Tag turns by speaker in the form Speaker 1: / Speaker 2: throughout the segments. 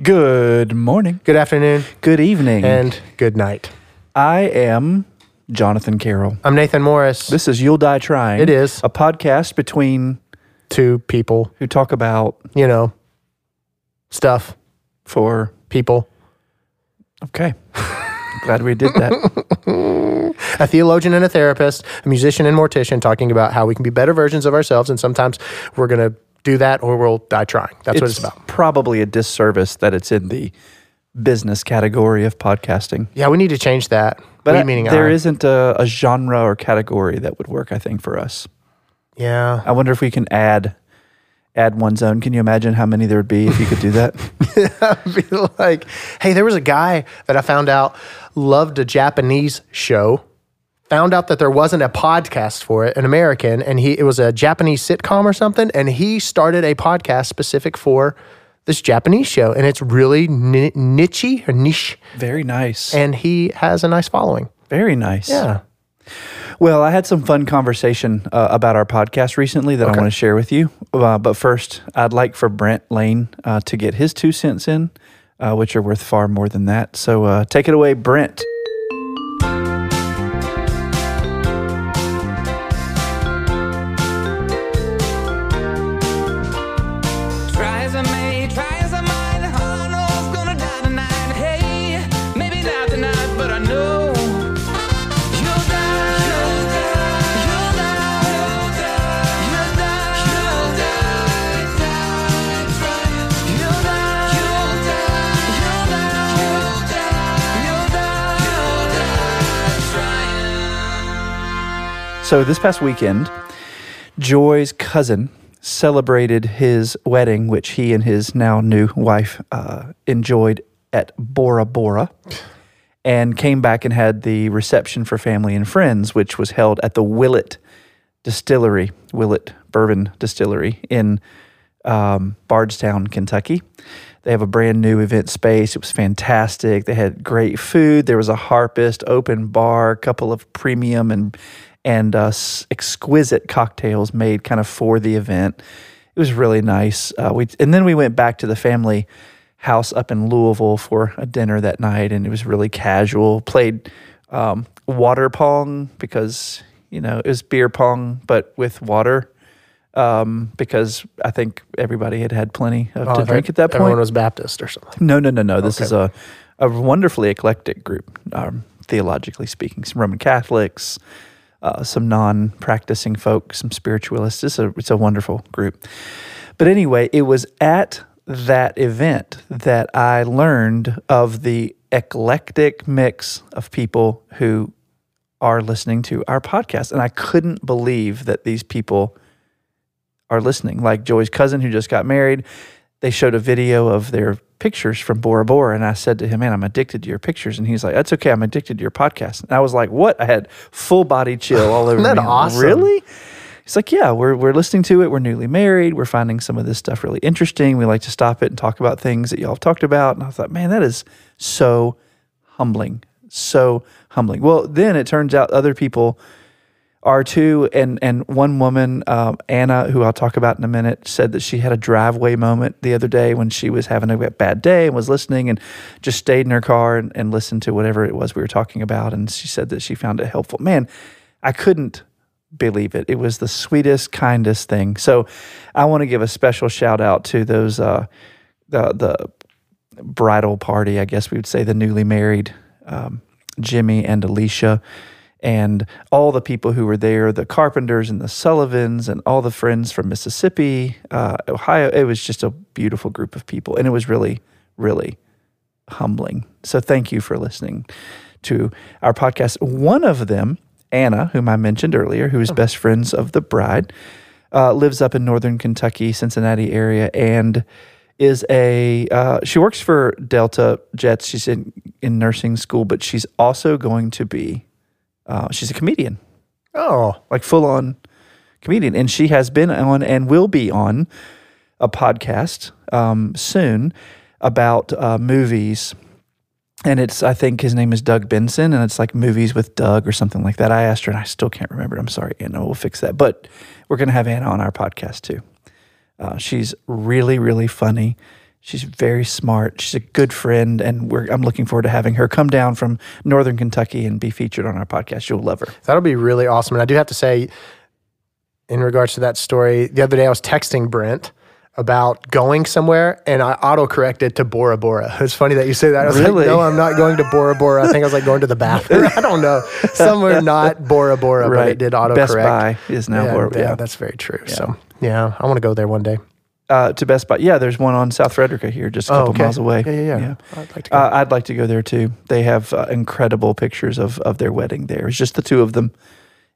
Speaker 1: Good morning.
Speaker 2: Good afternoon
Speaker 1: Good evening.
Speaker 2: and good night.
Speaker 1: I am Jonathan Carroll.
Speaker 2: I'm Nathan Morris.
Speaker 1: This is You'll Die Trying.
Speaker 2: It is.
Speaker 1: A podcast between
Speaker 2: Two people,
Speaker 1: who talk about
Speaker 2: you know, stuff,
Speaker 1: for
Speaker 2: people.
Speaker 1: okay. Glad we did that.
Speaker 2: A theologian and a therapist, a musician and mortician talking about how we can be better versions of ourselves. And sometimes we're going to do that or we'll die trying. That's what it's about.
Speaker 1: Probably a disservice that it's in the business category of podcasting.
Speaker 2: Yeah, we need to change that.
Speaker 1: But I-
Speaker 2: meaning
Speaker 1: there isn't a, a genre or category that would work, I think, for us.
Speaker 2: Yeah.
Speaker 1: I wonder if we can add add one's own. Can you imagine how many there would be if you could do that?
Speaker 2: be like, hey, there was a guy that I found out loved a Japanese show. Found out that there wasn't a podcast for it, an American, and he it was a Japanese sitcom or something, and he started a podcast specific for this Japanese show, and it's really ni- niche or niche,
Speaker 1: Very nice.
Speaker 2: and he has a nice following.
Speaker 1: Very nice.
Speaker 2: Yeah,
Speaker 1: Well, I had some fun conversation uh, about our podcast recently that I want to share with you. Uh, but first, I'd like for Brent Lane uh, to get his two cents in, uh, which are worth far more than that. So uh, take it away, Brent. So this past weekend, Joy's cousin celebrated his wedding, which he and his now new wife uh, enjoyed at Bora Bora, and came back and had the reception for family and friends, which was held at the Willett Distillery, Willett Bourbon Distillery in um, Bardstown, Kentucky. They have a brand new event space. It was fantastic. They had great food. There was a harpist, open bar, a couple of premium and and uh, exquisite cocktails made kind of for the event. It was really nice. Uh, we and then we went back to the family house up in Louisville for a dinner that night, and it was really casual. Played um, water pong because you know it was beer pong, but with water um, because I think everybody had had plenty of,
Speaker 2: Oh,
Speaker 1: to drink at that point.
Speaker 2: Everyone was Baptist or something.
Speaker 1: no, no, no, no. This is a, a wonderfully eclectic group, um, theologically speaking. Some Roman Catholics, uh, some non-practicing folks, some spiritualists. It's a it's a wonderful group. But anyway, it was at that event that I learned of the eclectic mix of people who are listening to our podcast, and I couldn't believe that these people are listening. Like Joy's cousin who just got married, they showed a video of their pictures from Bora Bora, and I said to him, "Man, I'm addicted to your pictures." And he's like, "That's okay, I'm addicted to your podcast." And I was like, "What?" I had full body chill all over
Speaker 2: Isn't that
Speaker 1: me.
Speaker 2: awesome?
Speaker 1: Really? He's like, "Yeah, we're we're listening to it. We're newly married. We're finding some of this stuff really interesting. We like to stop it and talk about things that y'all have talked about." And I thought, "Man, that is so humbling, so humbling." Well, then it turns out other people are too, and and one woman, um, Anna, who I'll talk about in a minute, said that she had a driveway moment the other day when she was having a bad day and was listening and just stayed in her car and, and listened to whatever it was we were talking about, and she said that she found it helpful. Man, I couldn't believe it. It was the sweetest, kindest thing. So, I want to give a special shout out to those uh, the the bridal party, I guess we would say the newly married um, Jimmy and Alicia, and all the people who were there, the Carpenters and the Sullivans, and all the friends from Mississippi, uh, Ohio. It was just a beautiful group of people, and it was really, really humbling. So thank you for listening to our podcast. One of them, Anna, whom I mentioned earlier, who is best friends of the bride, uh, lives up in northern Kentucky, Cincinnati area, and is a uh, she works for Delta Jets. She's in in nursing school, but she's also going to be uh, she's a comedian,
Speaker 2: Oh,
Speaker 1: like full on comedian, and she has been on and will be on a podcast um, soon about uh, movies. And it's, I think his name is Doug Benson, and it's like movies with Doug or something like that. I asked her, and I still can't remember. I'm sorry, Anna. We'll fix that. But we're going to have Anna on our podcast too. Uh, she's really, really funny She's very smart. She's a good friend, and we're, I'm looking forward to having her come down from Northern Kentucky and be featured on our podcast. You'll love her.
Speaker 2: That'll be really awesome. And I do have to say, in regards to that story, the other day I was texting Brent about going somewhere and I auto corrected to Bora Bora. It's funny that you say that. I was
Speaker 1: Really?
Speaker 2: like, no, I'm not going to Bora Bora. I think I was like going to the bathroom. I don't know. Somewhere not Bora Bora, but it did auto
Speaker 1: Best. Buy is now
Speaker 2: yeah,
Speaker 1: Bora-
Speaker 2: yeah,
Speaker 1: yeah.
Speaker 2: that's very true. So, yeah, I want to go there one day.
Speaker 1: Uh, to Best Buy. Yeah, there's one on South Frederica here, just a
Speaker 2: Oh,
Speaker 1: couple
Speaker 2: okay.
Speaker 1: miles away.
Speaker 2: Yeah, yeah, yeah. I'd like to go.
Speaker 1: Uh, I'd like to go there too. They have uh, incredible pictures of of their wedding there. It's just the two of them,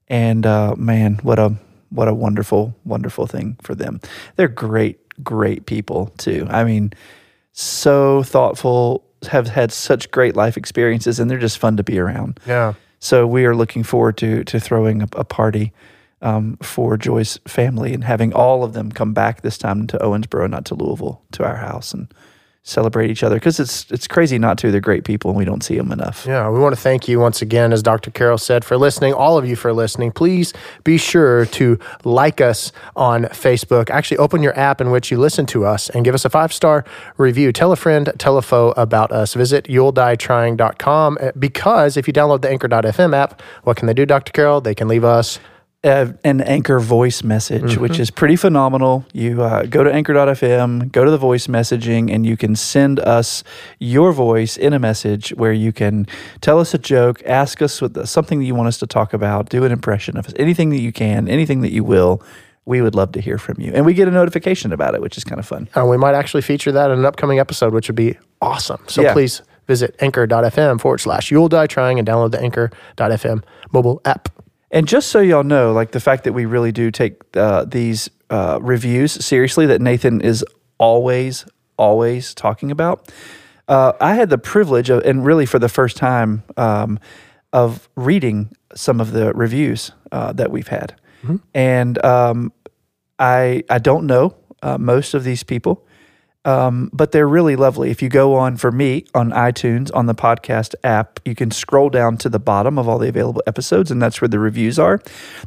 Speaker 1: and uh, man, what a what a wonderful wonderful thing for them. They're great great people too. I mean, so thoughtful, have had such great life experiences, and they're just fun to be around.
Speaker 2: yeah.
Speaker 1: So we are looking forward to to throwing a, a party um, for Joy's family and having all of them come back this time to Owensboro, not to Louisville, to our house and celebrate each other because it's it's crazy not to. They're great people and we don't see them enough.
Speaker 2: Yeah, we want to thank you once again, as Dr. Carroll said, for listening. All of you for listening. Please be sure to like us on Facebook. Actually, open your app in which you listen to us and give us a five star review. Tell a friend, tell a foe about us. Visit you'll-die-trying.com uh, because if you download the Anchor.fm app, what can they do, Dr. Carroll? They can leave us.
Speaker 1: Uh, an anchor voice message, which is pretty phenomenal. You uh, go to anchor.fm, go to the voice messaging, and you can send us your voice in a message where you can tell us a joke, ask us with something that you want us to talk about, do an impression of us, anything that you can, anything that you will. We would love to hear from you. And we get a notification about it, which is kind of fun.
Speaker 2: Uh, we might actually feature that in an upcoming episode, which would be awesome. So
Speaker 1: Yeah.
Speaker 2: please visit anchor.fm forward slash you'll die trying and download the anchor.fm mobile app.
Speaker 1: And just so y'all know, like the fact that we really do take uh, these uh, reviews seriously, that Nathan is always, always talking about. Uh, I had the privilege of, and really for the first time, um, of reading some of the reviews uh, that we've had, and um, I I don't know uh, most of these people, um, but they're really lovely. If you go on for me on iTunes on the podcast app, you can scroll down to the bottom of all the available episodes, and that's where the reviews are.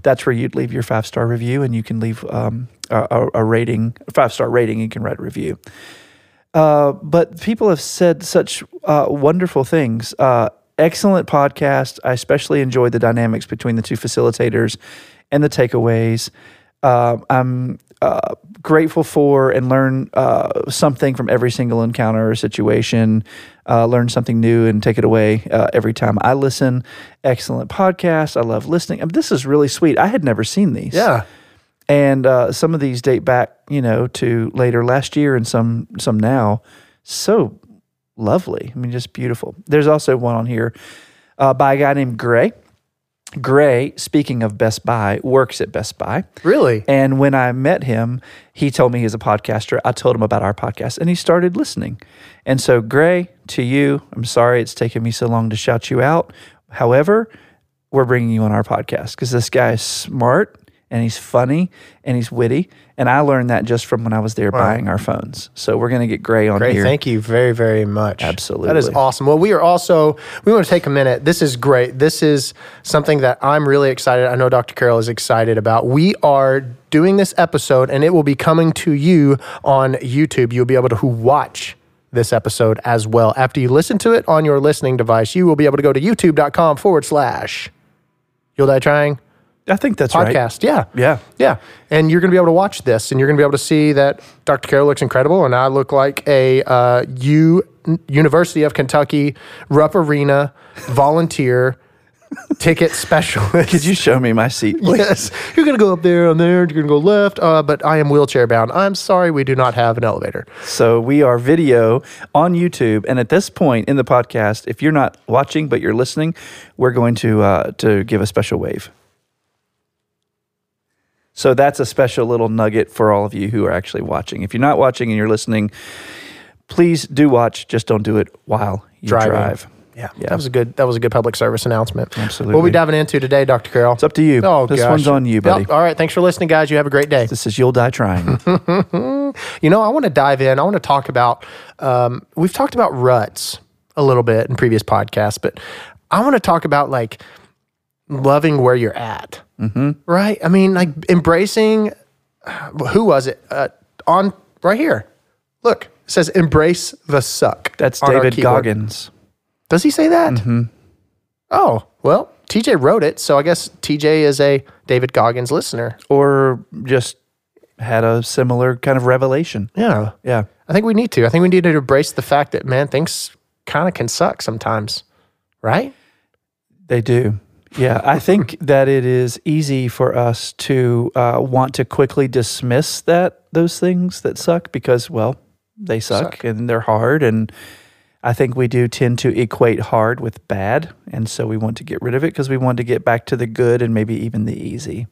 Speaker 1: That's where you'd leave your five star review, and you can leave um, a, a- rating, five star rating. You can write a review. Uh, but people have said such uh, wonderful things. Uh, excellent podcast. I especially enjoyed the dynamics between the two facilitators and the takeaways. Uh, I'm uh, grateful for and learn uh, something from every single encounter or situation. Uh, learn something new and take it away uh, every time I listen. Excellent podcast. I love listening. I mean, this is really sweet. I had never seen these
Speaker 2: Yeah.
Speaker 1: and uh, some of these date back, you know, to later last year, and some some now. So lovely. I mean, just beautiful. There's also one on here uh, by a guy named Gray. Gray, speaking of Best Buy, works at Best Buy.
Speaker 2: Really?
Speaker 1: And when I met him, he told me he's a podcaster. I told him about our podcast and he started listening. And so, Gray, to you, I'm sorry it's taken me so long to shout you out. However, we're bringing you on our podcast because this guy is smart and he's funny and he's witty. And I learned that just from when I was there buying our phones. So, we're going to get Gray on
Speaker 2: Great.
Speaker 1: here.
Speaker 2: Thank you very, very much.
Speaker 1: Absolutely.
Speaker 2: That is awesome. Well, we are also, we want to take a minute. This is great. This is something that I'm really excited. I know Dr. Carroll is excited about. We are doing this episode and it will be coming to you on YouTube. You'll be able to watch this episode as well. After you listen to it on your listening device, you will be able to go to youtube.com forward slash You'll Die Trying
Speaker 1: I think that's right.
Speaker 2: podcast. Yeah.
Speaker 1: Yeah.
Speaker 2: Yeah. And you're going to be able to watch this and you're going to be able to see that Dr. Carroll looks incredible and I look like a uh, U, University of Kentucky Rupp Arena volunteer ticket specialist.
Speaker 1: Could you show me my seat? please?
Speaker 2: Yes. You're going to go up there and there, and you're going to go left, uh, but I am wheelchair bound. I'm sorry, we do not have an elevator.
Speaker 1: So we are video on YouTube, and at this point in the podcast, if you're not watching but you're listening, we're going to uh, to give a special wave. So that's a special little nugget for all of you who are actually watching. If you're not watching and you're listening, please do watch. Just don't do it while you
Speaker 2: Driving.
Speaker 1: drive.
Speaker 2: Yeah,
Speaker 1: Yeah.
Speaker 2: that was a good. That was a good public service announcement.
Speaker 1: Absolutely.
Speaker 2: What are we diving into today, Dr. Carroll?
Speaker 1: It's up to you.
Speaker 2: Oh,
Speaker 1: this
Speaker 2: gosh.
Speaker 1: one's on you, buddy.
Speaker 2: Yep. All right. Thanks for listening, guys. You have a great day.
Speaker 1: This is you'll die trying.
Speaker 2: You know, I want to dive in. I want to talk about, um, we've talked about ruts a little bit in previous podcasts, but I want to talk about like loving where you're at. Mm-hmm. Right? I mean, like embracing, who was it? Uh, on right here. Look, It says embrace the suck.
Speaker 1: That's David. Goggins.
Speaker 2: Does he say that? Mm-hmm. Oh, well, TJ wrote it, so I guess TJ is a David Goggins listener.
Speaker 1: Or just had a similar kind of revelation.
Speaker 2: Yeah.
Speaker 1: Yeah.
Speaker 2: I think we need to. I think we need to embrace the fact that, man, things kind of can suck sometimes, right?
Speaker 1: They do. Yeah, I think that it is easy for us to uh, want to quickly dismiss that those things that suck because, well, they suck,
Speaker 2: Suck.
Speaker 1: and they're hard, and I think we do tend to equate hard with bad, and so we want to get rid of it because we want to get back to the good and maybe even the easy.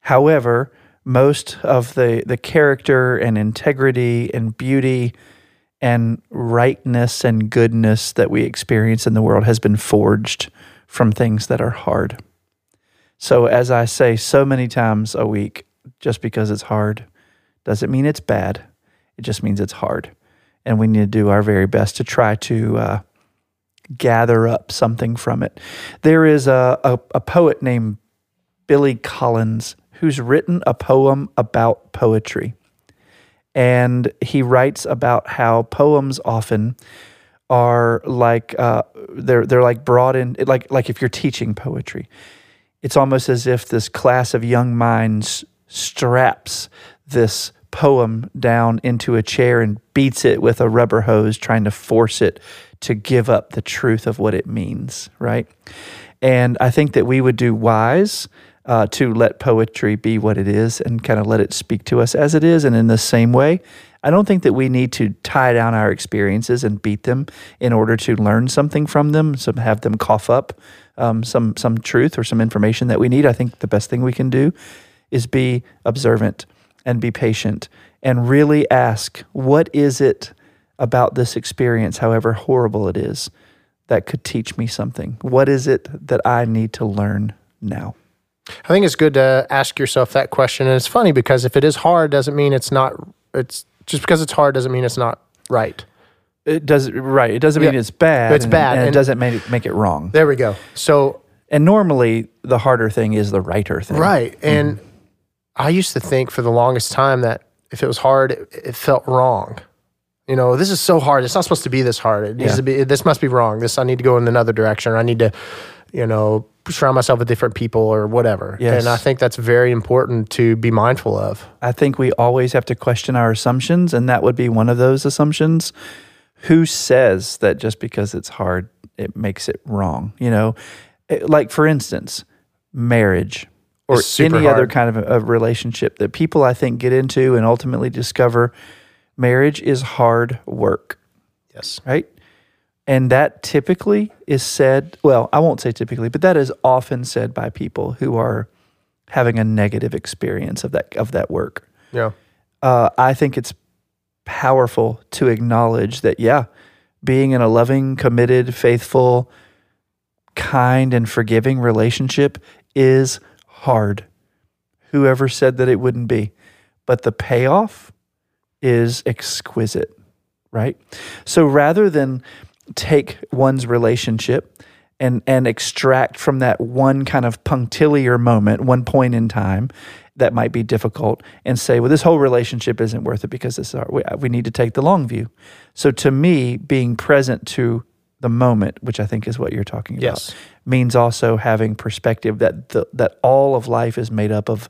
Speaker 1: However, most of the the character and integrity and beauty and rightness and goodness that we experience in the world has been forged from things that are hard. So, as I say so many times a week, just because it's hard doesn't mean it's bad. It just means it's hard. And we need to do our very best to try to uh, gather up something from it. There is a, a, a poet named Billy Collins who's written a poem about poetry and he writes about how poems often are like uh, they're they're like brought in like like if you're teaching poetry, it's almost as if this class of young minds straps this poem down into a chair and beats it with a rubber hose, trying to force it to give up the truth of what it means, right? And I think that we would do wise uh, to let poetry be what it is and kind of let it speak to us as it is. And in the same way, I don't think that we need to tie down our experiences and beat them in order to learn something from them, some have them cough up um, some some truth or some information that we need. I think the best thing we can do is be observant and be patient and really ask, what is it about this experience, however horrible it is, that could teach me something? What is it that I need to learn now?
Speaker 2: I think it's good to ask yourself that question. And it's funny because if it is hard, doesn't mean it's not, it's just because it's hard doesn't mean it's not right.
Speaker 1: It does right. It doesn't mean
Speaker 2: Yeah.
Speaker 1: it's bad.
Speaker 2: It's
Speaker 1: and-
Speaker 2: bad,
Speaker 1: and, it doesn't make it, make it wrong.
Speaker 2: There we go. So,
Speaker 1: And normally, the harder thing is the righter thing.
Speaker 2: right. Mm. And I used to think for the longest time that if it was hard, it, it felt wrong. You know, this is so hard. It's not supposed to be this hard. It needs
Speaker 1: Yeah.
Speaker 2: to be, this must be wrong. This, I need to go in another direction. Or I need to, you know, surround myself with different people or whatever.
Speaker 1: Yes.
Speaker 2: And I think that's very important to be mindful of.
Speaker 1: I think we always have to question our assumptions, and that would be one of those assumptions. Who says that just because it's hard, it makes it wrong? You know, It- like for instance, marriage or any other kind of a, a relationship that people I think get into and ultimately discover marriage is hard work.
Speaker 2: Yes.
Speaker 1: right? And that typically is said, well, I won't say typically, but that is often said by people who are having a negative experience of that of that work.
Speaker 2: Yeah.
Speaker 1: Uh, I think it's powerful to acknowledge that, yeah, being in a loving, committed, faithful, kind, and forgiving relationship is hard. Whoever said that it wouldn't be? But the payoff is exquisite, right? So rather than take one's relationship and and extract from that one kind of punctiliar moment, one point in time that might be difficult, and say, well, this whole relationship isn't worth it because this uh, we, uh, we need to take the long view. So to me, being present to the moment, which I think is what you're talking about,
Speaker 2: Yes.
Speaker 1: means also having perspective that the, that all of life is made up of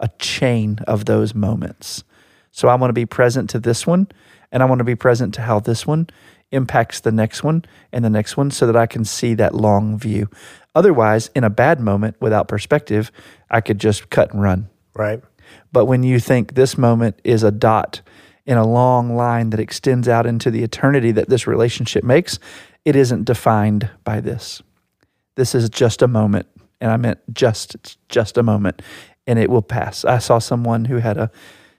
Speaker 1: a chain of those moments. So I want to be present to this one, and I want to be present to how this one impacts the next one and the next one so that I can see that long view. Otherwise, in a bad moment without perspective, I could just cut and run.
Speaker 2: Right.
Speaker 1: But when you think this moment is a dot in a long line that extends out into the eternity that this relationship makes, it isn't defined by this. This is just a moment. And I meant just, it's just a moment. And it will pass. I saw someone who had a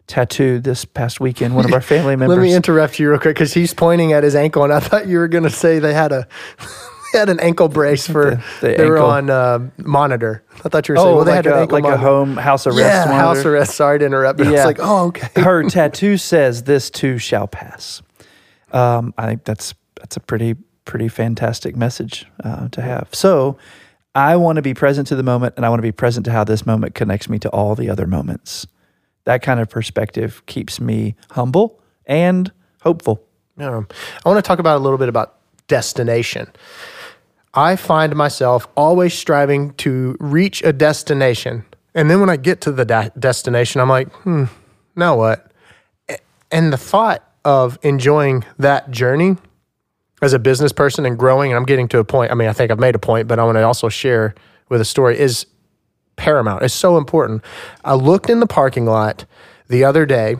Speaker 1: tattoo this past weekend, one of our family members.
Speaker 2: Let me interrupt you real quick because he's pointing at his ankle, and I thought you were going to say they had a they had an ankle brace for
Speaker 1: The- the
Speaker 2: they were on uh, monitor. I thought you were saying
Speaker 1: oh,
Speaker 2: well they
Speaker 1: like,
Speaker 2: had an
Speaker 1: a,
Speaker 2: ankle
Speaker 1: like a home house arrest
Speaker 2: yeah
Speaker 1: monitor?
Speaker 2: house arrest. Sorry to interrupt, but I was like oh okay.
Speaker 1: her tattoo says this too shall pass. Um, I think that's that's a pretty pretty fantastic message uh, to have. So I want to be present to the moment, and I want to be present to how this moment connects me to all the other moments. That kind of perspective keeps me humble and hopeful.
Speaker 2: Um, I want to talk about a little bit about destination. I find myself always striving to reach a destination. And then when I get to the de- destination, I'm like, hmm, now what? And the thought of enjoying that journey as a business person and growing, and I'm getting to a point, I mean, I think I've made a point, but I want to also share with a story, is paramount. It's so important. I looked in the parking lot the other day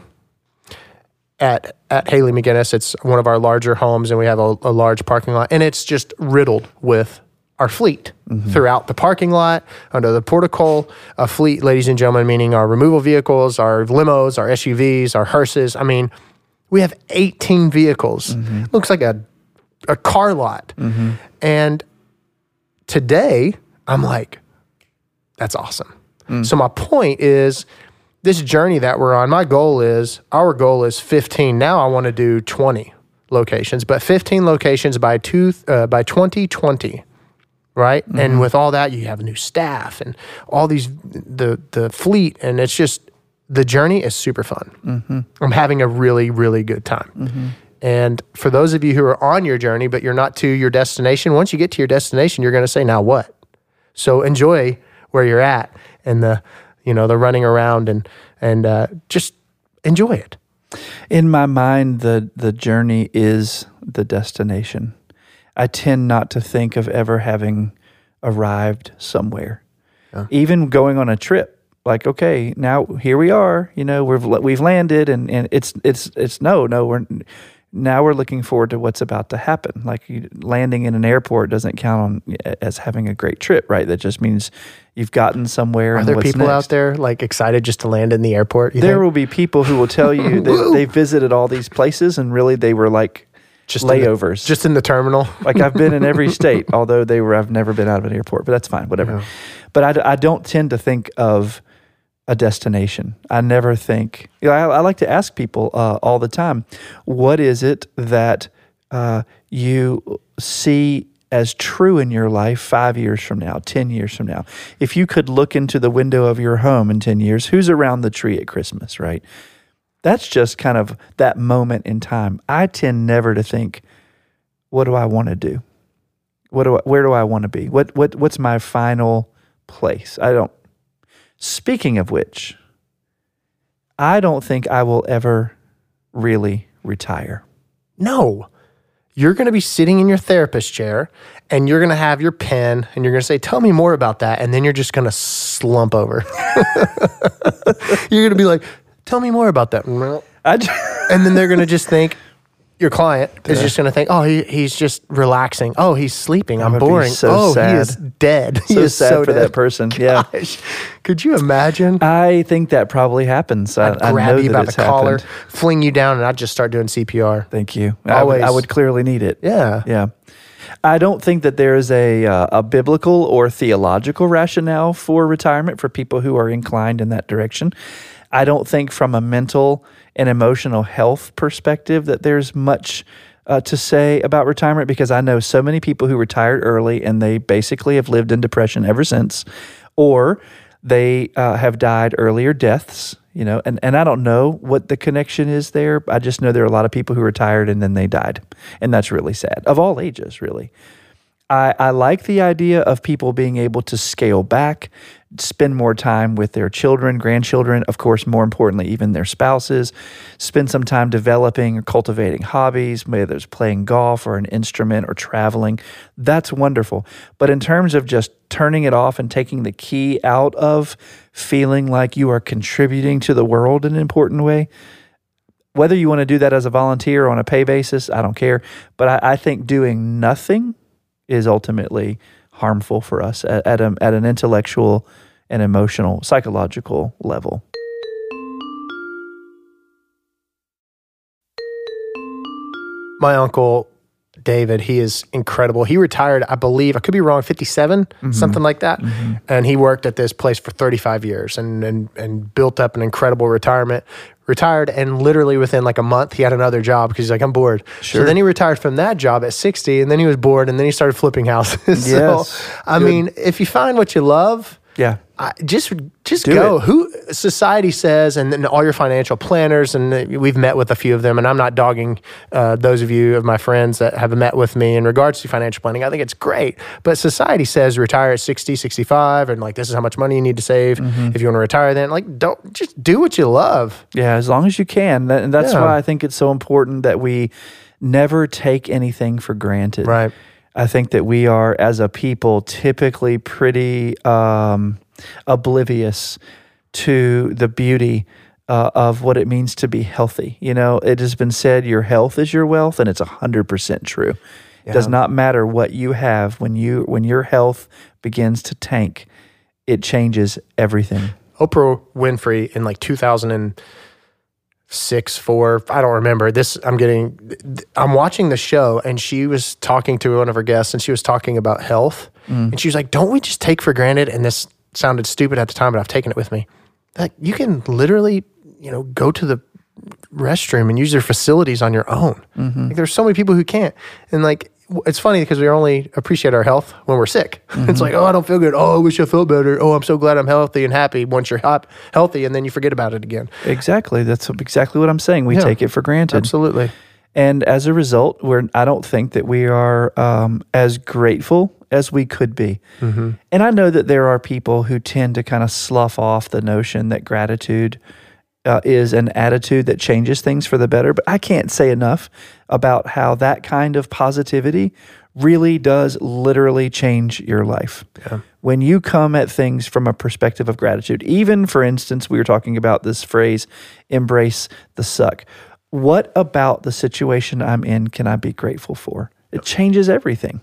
Speaker 2: at at Haley McGinnis. It's one of our larger homes, and we have a, a large parking lot, and it's just riddled with our fleet mm-hmm. throughout the parking lot, under the portico. A fleet, ladies and gentlemen, meaning our removal vehicles, our limos, our SUVs, our hearses. I mean, we have 18 vehicles. Mm-hmm. Looks like a a car lot, mm-hmm. and today I'm like, that's awesome. So my point is this journey that we're on, my goal is our goal is 15. Now I want to do 20 locations, but 15 locations by two uh, by 2020, right? Mm-hmm. And with all that, you have new staff and all these the the fleet, and it's just the journey is super fun. Mm-hmm. I'm having a really really good time. Mm-hmm. And for those of you who are on your journey, but you're not to your destination, once you get to your destination, you're going to say, now what? So enjoy where you're at and the, you know, the running around and, and uh, just enjoy it.
Speaker 1: In my mind, the the journey is the destination. I tend not to think of ever having arrived somewhere. Even going on a trip, like okay, now here we are. You know, we've we've landed, and and it's it's it's no no we're now we're looking forward to what's about to happen. Like you, landing in an airport doesn't count on as having a great trip, right? That just means you've gotten somewhere.
Speaker 2: Are there people
Speaker 1: next.
Speaker 2: out there like excited just to land in the airport?
Speaker 1: There
Speaker 2: think?
Speaker 1: will be people who will tell you that they visited all these places and really they were like
Speaker 2: just in the-
Speaker 1: layovers.
Speaker 2: just in the terminal.
Speaker 1: like I've been in every state, although they were I've never been out of an airport, but that's fine, whatever. But I don't tend to think of a destination. I never think. You know, I, I like to ask people uh, all the time, what is it that uh, you see as true in your life five years from now, 10 years from now? If you could look into the window of your home in 10 years, who's around the tree at Christmas, right? That's just kind of that moment in time. I tend never to think, what do I want to do? What do I, where do I want to be? What what what's my final place? I don't. Speaking of which, I don't think I will ever really retire.
Speaker 2: No. You're going to be sitting in your therapist chair and you're going to have your pen and you're going to say, Tell me more about that. And then you're just going to slump over. you're going to be like, Tell me more about that.
Speaker 1: I j-
Speaker 2: And then they're going to just think, your client is just going to think, oh, he, he's just relaxing. Oh, he's sleeping. I'm boring.
Speaker 1: so
Speaker 2: oh,
Speaker 1: sad.
Speaker 2: he is dead. he
Speaker 1: so
Speaker 2: is
Speaker 1: sad
Speaker 2: so
Speaker 1: for
Speaker 2: dead.
Speaker 1: that person. Yeah,
Speaker 2: could you imagine?
Speaker 1: I think that probably happens. I,
Speaker 2: I'd
Speaker 1: I
Speaker 2: grab
Speaker 1: know
Speaker 2: you
Speaker 1: that
Speaker 2: by the collar,
Speaker 1: happened.
Speaker 2: fling you down, and I'd just start doing CPR.
Speaker 1: Thank you. I would, I would clearly need it.
Speaker 2: Yeah.
Speaker 1: Yeah. I don't think that there is a uh, a biblical or theological rationale for retirement for people who are inclined in that direction. I don't think from a mental and emotional health perspective that there's much uh, to say about retirement because I know so many people who retired early and they basically have lived in depression ever since, or they uh, have died earlier deaths. You know, and, and I don't know what the connection is there. I just know there are a lot of people who retired and then they died. And that's really sad, of all ages, really. I, I like the idea of people being able to scale back, spend more time with their children, grandchildren, of course, more importantly, even their spouses, spend some time developing or cultivating hobbies, whether it's playing golf or an instrument or traveling. That's wonderful. But in terms of just turning it off and taking the key out of feeling like you are contributing to the world in an important way, whether you want to do that as a volunteer or on a pay basis, I don't care. But I, I think doing nothing is ultimately harmful for us at, at, a, at an intellectual and emotional, psychological level.
Speaker 2: my uncle David, he is incredible. He retired, I believe, I could be wrong, 57, mm-hmm. something like that. Mm-hmm. And he worked at this place for 35 years and, and and built up an incredible retirement. Retired and literally within like a month he had another job because he's like, I'm bored. So then he retired from that job at 60 and then he was bored and then he started flipping houses. so
Speaker 1: Yes.
Speaker 2: I
Speaker 1: Good.
Speaker 2: mean, if you find what you love,
Speaker 1: Yeah.
Speaker 2: I, just just
Speaker 1: Do
Speaker 2: go.
Speaker 1: it.
Speaker 2: Who society says, and then all your financial planners, and we've met with a few of them. And I'm not dogging uh, those of you of my friends that have met with me in regards to financial planning. I think it's great, but society says retire at 60, 65, and like this is how much money you need to save
Speaker 1: Mm-hmm.
Speaker 2: if you want to retire. Then like don't just do what you love.
Speaker 1: Yeah, as long as you can. That- And that's
Speaker 2: Yeah.
Speaker 1: why I think it's so important that we never take anything for granted.
Speaker 2: Right.
Speaker 1: I think that we are, as a people, typically pretty um, oblivious to the beauty uh, of what it means to be healthy. You know, it has been said your health is your wealth, and it's 100% true. It does not matter what you have when you when your health begins to tank, it changes everything.
Speaker 2: Oprah Winfrey in like 2006, four, I don't remember. This, I'm getting, I'm watching the show and she was talking to one of her guests and she was talking about health. And she was like, don't we just take for granted? And this sounded stupid at the time, but I've taken it with me. Like you can literally, you know, go to the restroom and use their facilities on your own. Mm-hmm. Like there's so many people who can't. And like it's funny because we only appreciate our health when we're sick. It's mm-hmm. like, oh, I don't feel good. Oh, I wish I felt better. Oh, I'm so glad I'm healthy and happy once you're hop- healthy and then you forget about it again.
Speaker 1: Exactly. That's exactly what I'm saying. We
Speaker 2: Yeah.
Speaker 1: take it for granted.
Speaker 2: Absolutely.
Speaker 1: And as a result, we're I don't think that we are um, as grateful as we could be. And I know that there are people who tend to kind of slough off the notion that gratitude uh, is an attitude that changes things for the better. But I can't say enough about how that kind of positivity really does literally change your life. When you come at things from a perspective of gratitude, even for instance, we were talking about this phrase, embrace the suck. What about the situation I'm in can I be grateful for? It changes everything.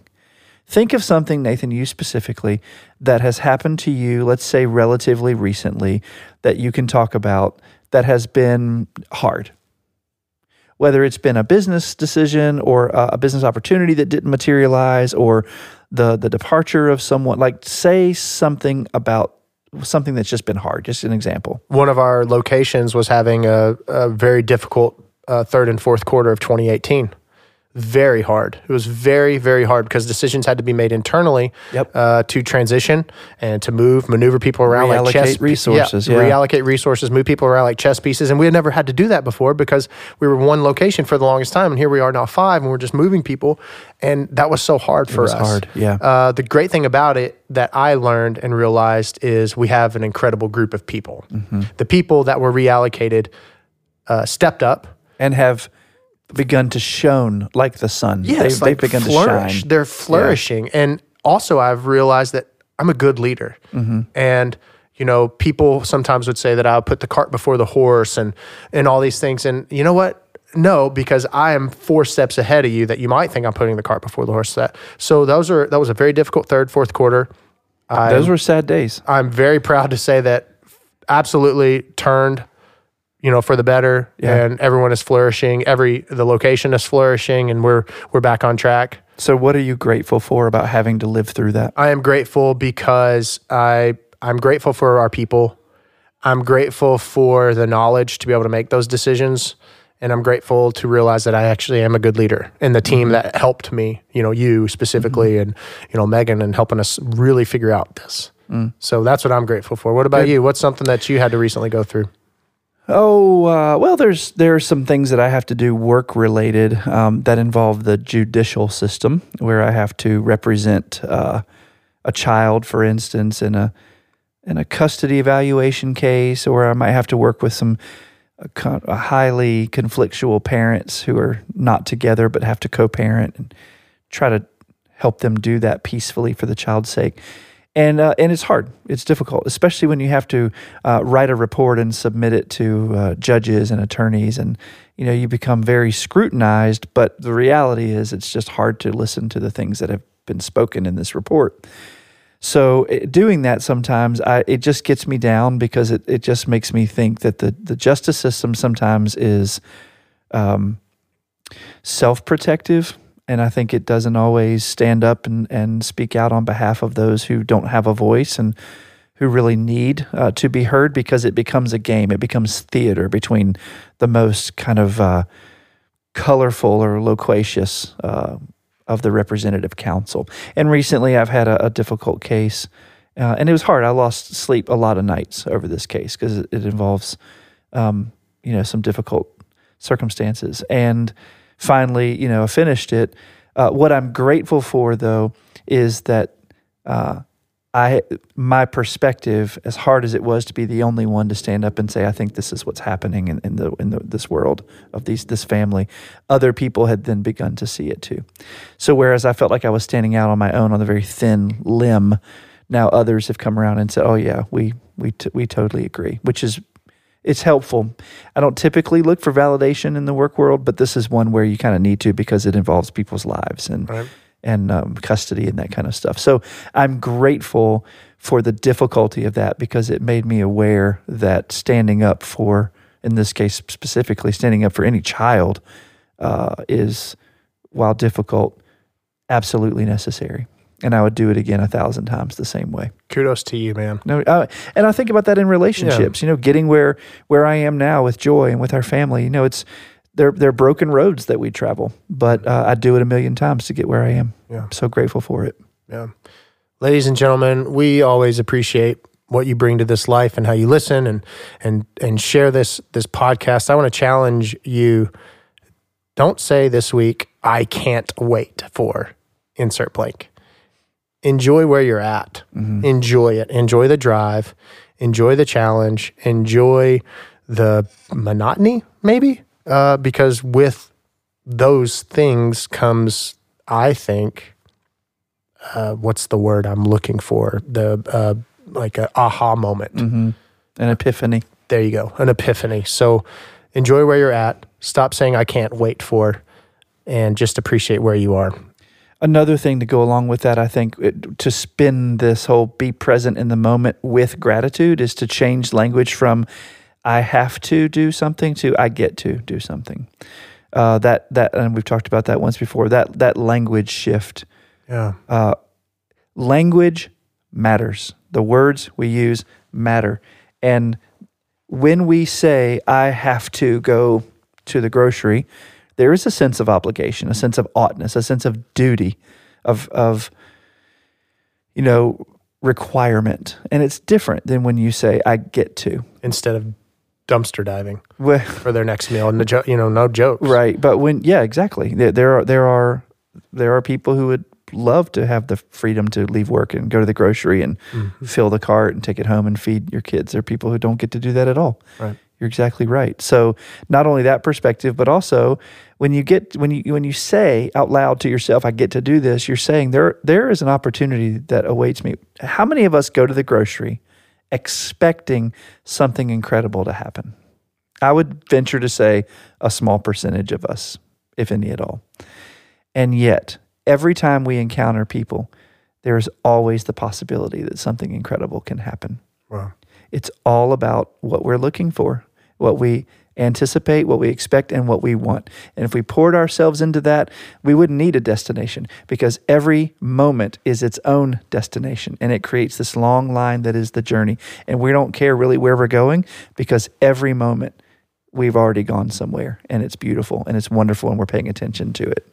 Speaker 1: Think of something, Nathan, you specifically, that has happened to you, let's say relatively recently, that you can talk about that has been hard. Whether it's been a business decision or a business opportunity that didn't materialize or the, the departure of someone, like say something about something that's just been hard, just an example.
Speaker 2: One of our locations was having a, a very difficult uh, third and fourth quarter of 2018. Very hard. It was very, very hard because decisions had to be made internally
Speaker 1: Yep.
Speaker 2: uh, to transition and to move, maneuver people around like
Speaker 1: Reallocate
Speaker 2: chess
Speaker 1: resources, yeah.
Speaker 2: reallocate resources, move people around like chess pieces. And we had never had to do that before because we were one location for the longest time, and here we are now five, and we're just moving people, and that was so hard for
Speaker 1: was
Speaker 2: us.
Speaker 1: hard, yeah.
Speaker 2: Uh, the great thing about it that I learned and realized is we have an incredible group of people.
Speaker 1: Mm-hmm.
Speaker 2: The people that were reallocated uh, stepped up.
Speaker 1: And have begun to shone like the sun.
Speaker 2: Yes,
Speaker 1: they've,
Speaker 2: like
Speaker 1: they've begun
Speaker 2: flourish.
Speaker 1: to shine.
Speaker 2: They're flourishing, and also I've realized that I'm a good leader,
Speaker 1: Mm-hmm.
Speaker 2: and you know people sometimes would say that I'll put the cart before the horse and and all these things, and you know what? No, because I am four steps ahead of you. That you might think I'm putting the cart before the horse. That so those are that was a very difficult third, fourth quarter. I,
Speaker 1: Those were sad days.
Speaker 2: I'm very proud to say that absolutely turned, you know, for the better,
Speaker 1: Yeah.
Speaker 2: and everyone is flourishing. Every the location is flourishing, and we're we're back on track.
Speaker 1: So, what are you grateful for about having to live through that?
Speaker 2: I am grateful because I I'm grateful for our people. I'm grateful for the knowledge to be able to make those decisions. And I'm grateful to realize that I actually am a good leader and the team mm-hmm. that helped me, you know, you specifically mm-hmm. and, you know, Megan and helping us really figure out this. Mm. So that's what I'm grateful for. What about you? What's something that you had to recently go through?
Speaker 1: Oh uh, well, there's there are some things that I have to do work related um, that involve the judicial system, where I have to represent uh, a child, for instance, in a in a custody evaluation case, or I might have to work with some uh, highly conflictual parents who are not together but have to co-parent and try to help them do that peacefully for the child's sake. And uh, and it's hard. It's difficult, especially when you have to uh, write a report and submit it to uh, judges and attorneys, and you know you become very scrutinized. But the reality is, it's just hard to listen to the things that have been spoken in this report. So eh, doing that sometimes, I, it just gets me down because it, it just makes me think that the, the justice system sometimes is um, self protective. And I think it doesn't always stand up and, and speak out on behalf of those who don't have a voice and who really need uh, to be heard because it becomes a game. It becomes theater between the most kind of uh, colorful or loquacious uh, of the representative counsel. And recently, I've had a, a difficult case Uh, and it was hard. I lost sleep a lot of nights over this case because it, it involves, um, you know, some difficult circumstances. And finally, you know, finished it. Uh, what I'm grateful for, though, is that uh, I my perspective, as hard as it was to be the only one to stand up and say, I think this is what's happening in, in the in the, this world of these this family, other people had then begun to see it too. So whereas I felt like I was standing out on my own on the very thin limb, now others have come around and said, "Oh yeah, we we t- we totally agree," which is it's helpful. I don't typically look for validation in the work world, but this is one where you kind of need to because it involves people's lives and
Speaker 2: Right.
Speaker 1: and um, custody and that kind of stuff. So I'm grateful for the difficulty of that because it made me aware that standing up for, in this case specifically, standing up for any child uh, is, while difficult, absolutely necessary. And I would do it again a thousand times the same way.
Speaker 2: Kudos to you, man.
Speaker 1: No, uh, and I think about that in relationships. You know, getting where where I am now with Joy and with our family. You know, it's they're they're broken roads that we travel, but uh, I do it a million times to get where I am.
Speaker 2: Yeah.
Speaker 1: I'm so grateful for it.
Speaker 2: Yeah. Ladies and gentlemen, we always appreciate what you bring to this life and how you listen and and and share this this podcast. I want to challenge you. Don't say this week, I can't wait for insert blank. Enjoy where you're at. Enjoy it. Enjoy the drive. Enjoy the challenge. Enjoy the monotony, maybe. Uh, because with those things comes, I think, uh, what's the word I'm looking for? The uh, like a aha moment.
Speaker 1: An epiphany.
Speaker 2: There you go, an epiphany. So enjoy where you're at. Stop saying I can't wait for, and just appreciate where you are.
Speaker 1: Another thing to go along with that, I think, it, to spin this whole be present in the moment with gratitude is to change language from I have to do something to I get to do something. Uh, that that and we've talked about that once before. That that language shift
Speaker 2: Yeah,
Speaker 1: language matters. The words we use matter. And when we say, I have to go to the grocery, there is a sense of obligation, a sense of oughtness, a sense of duty, of, of you know, requirement. And it's different than when you say, I get to.
Speaker 2: instead of dumpster diving
Speaker 1: Well,
Speaker 2: for their next meal. No, jo- you know, no jokes.
Speaker 1: Right, but when yeah, exactly. There, there are there are there are people who would love to have the freedom to leave work and go to the grocery and mm-hmm. fill the cart and take it home and feed your kids. There are people who don't get to do that at all.
Speaker 2: Right.
Speaker 1: You're exactly right. So not only that perspective, but also when you get when you when you say out loud to yourself, "I get to do this," you're saying there there is an opportunity that awaits me. How many of us go to the grocery expecting something incredible to happen? I would venture to say a small percentage of us, if any at all. And yet, every time we encounter people, there is always the possibility that something incredible can happen.
Speaker 2: Wow.
Speaker 1: It's all about what we're looking for, what we anticipate, what we expect, and what we want. And if we poured ourselves into that, we wouldn't need a destination because every moment is its own destination and it creates this long line that is the journey. And we don't care really where we're going because every moment we've already gone somewhere and it's beautiful and it's wonderful and we're paying attention to it.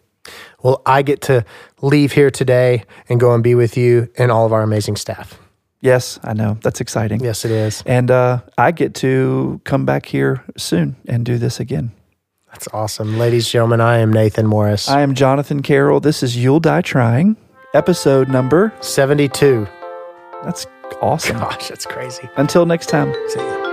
Speaker 2: Well, I get to leave here today and go and be with you and all of our amazing staff.
Speaker 1: Yes, I know. That's exciting.
Speaker 2: Yes, it is.
Speaker 1: And uh, I get to come back here soon and do this again.
Speaker 2: That's awesome. Ladies and gentlemen, I am Nathan Morris.
Speaker 1: I am Jonathan Carroll. This is You'll Die Trying, episode number.
Speaker 2: 72.
Speaker 1: That's awesome.
Speaker 2: Gosh, that's crazy.
Speaker 1: Until next time.
Speaker 2: See ya.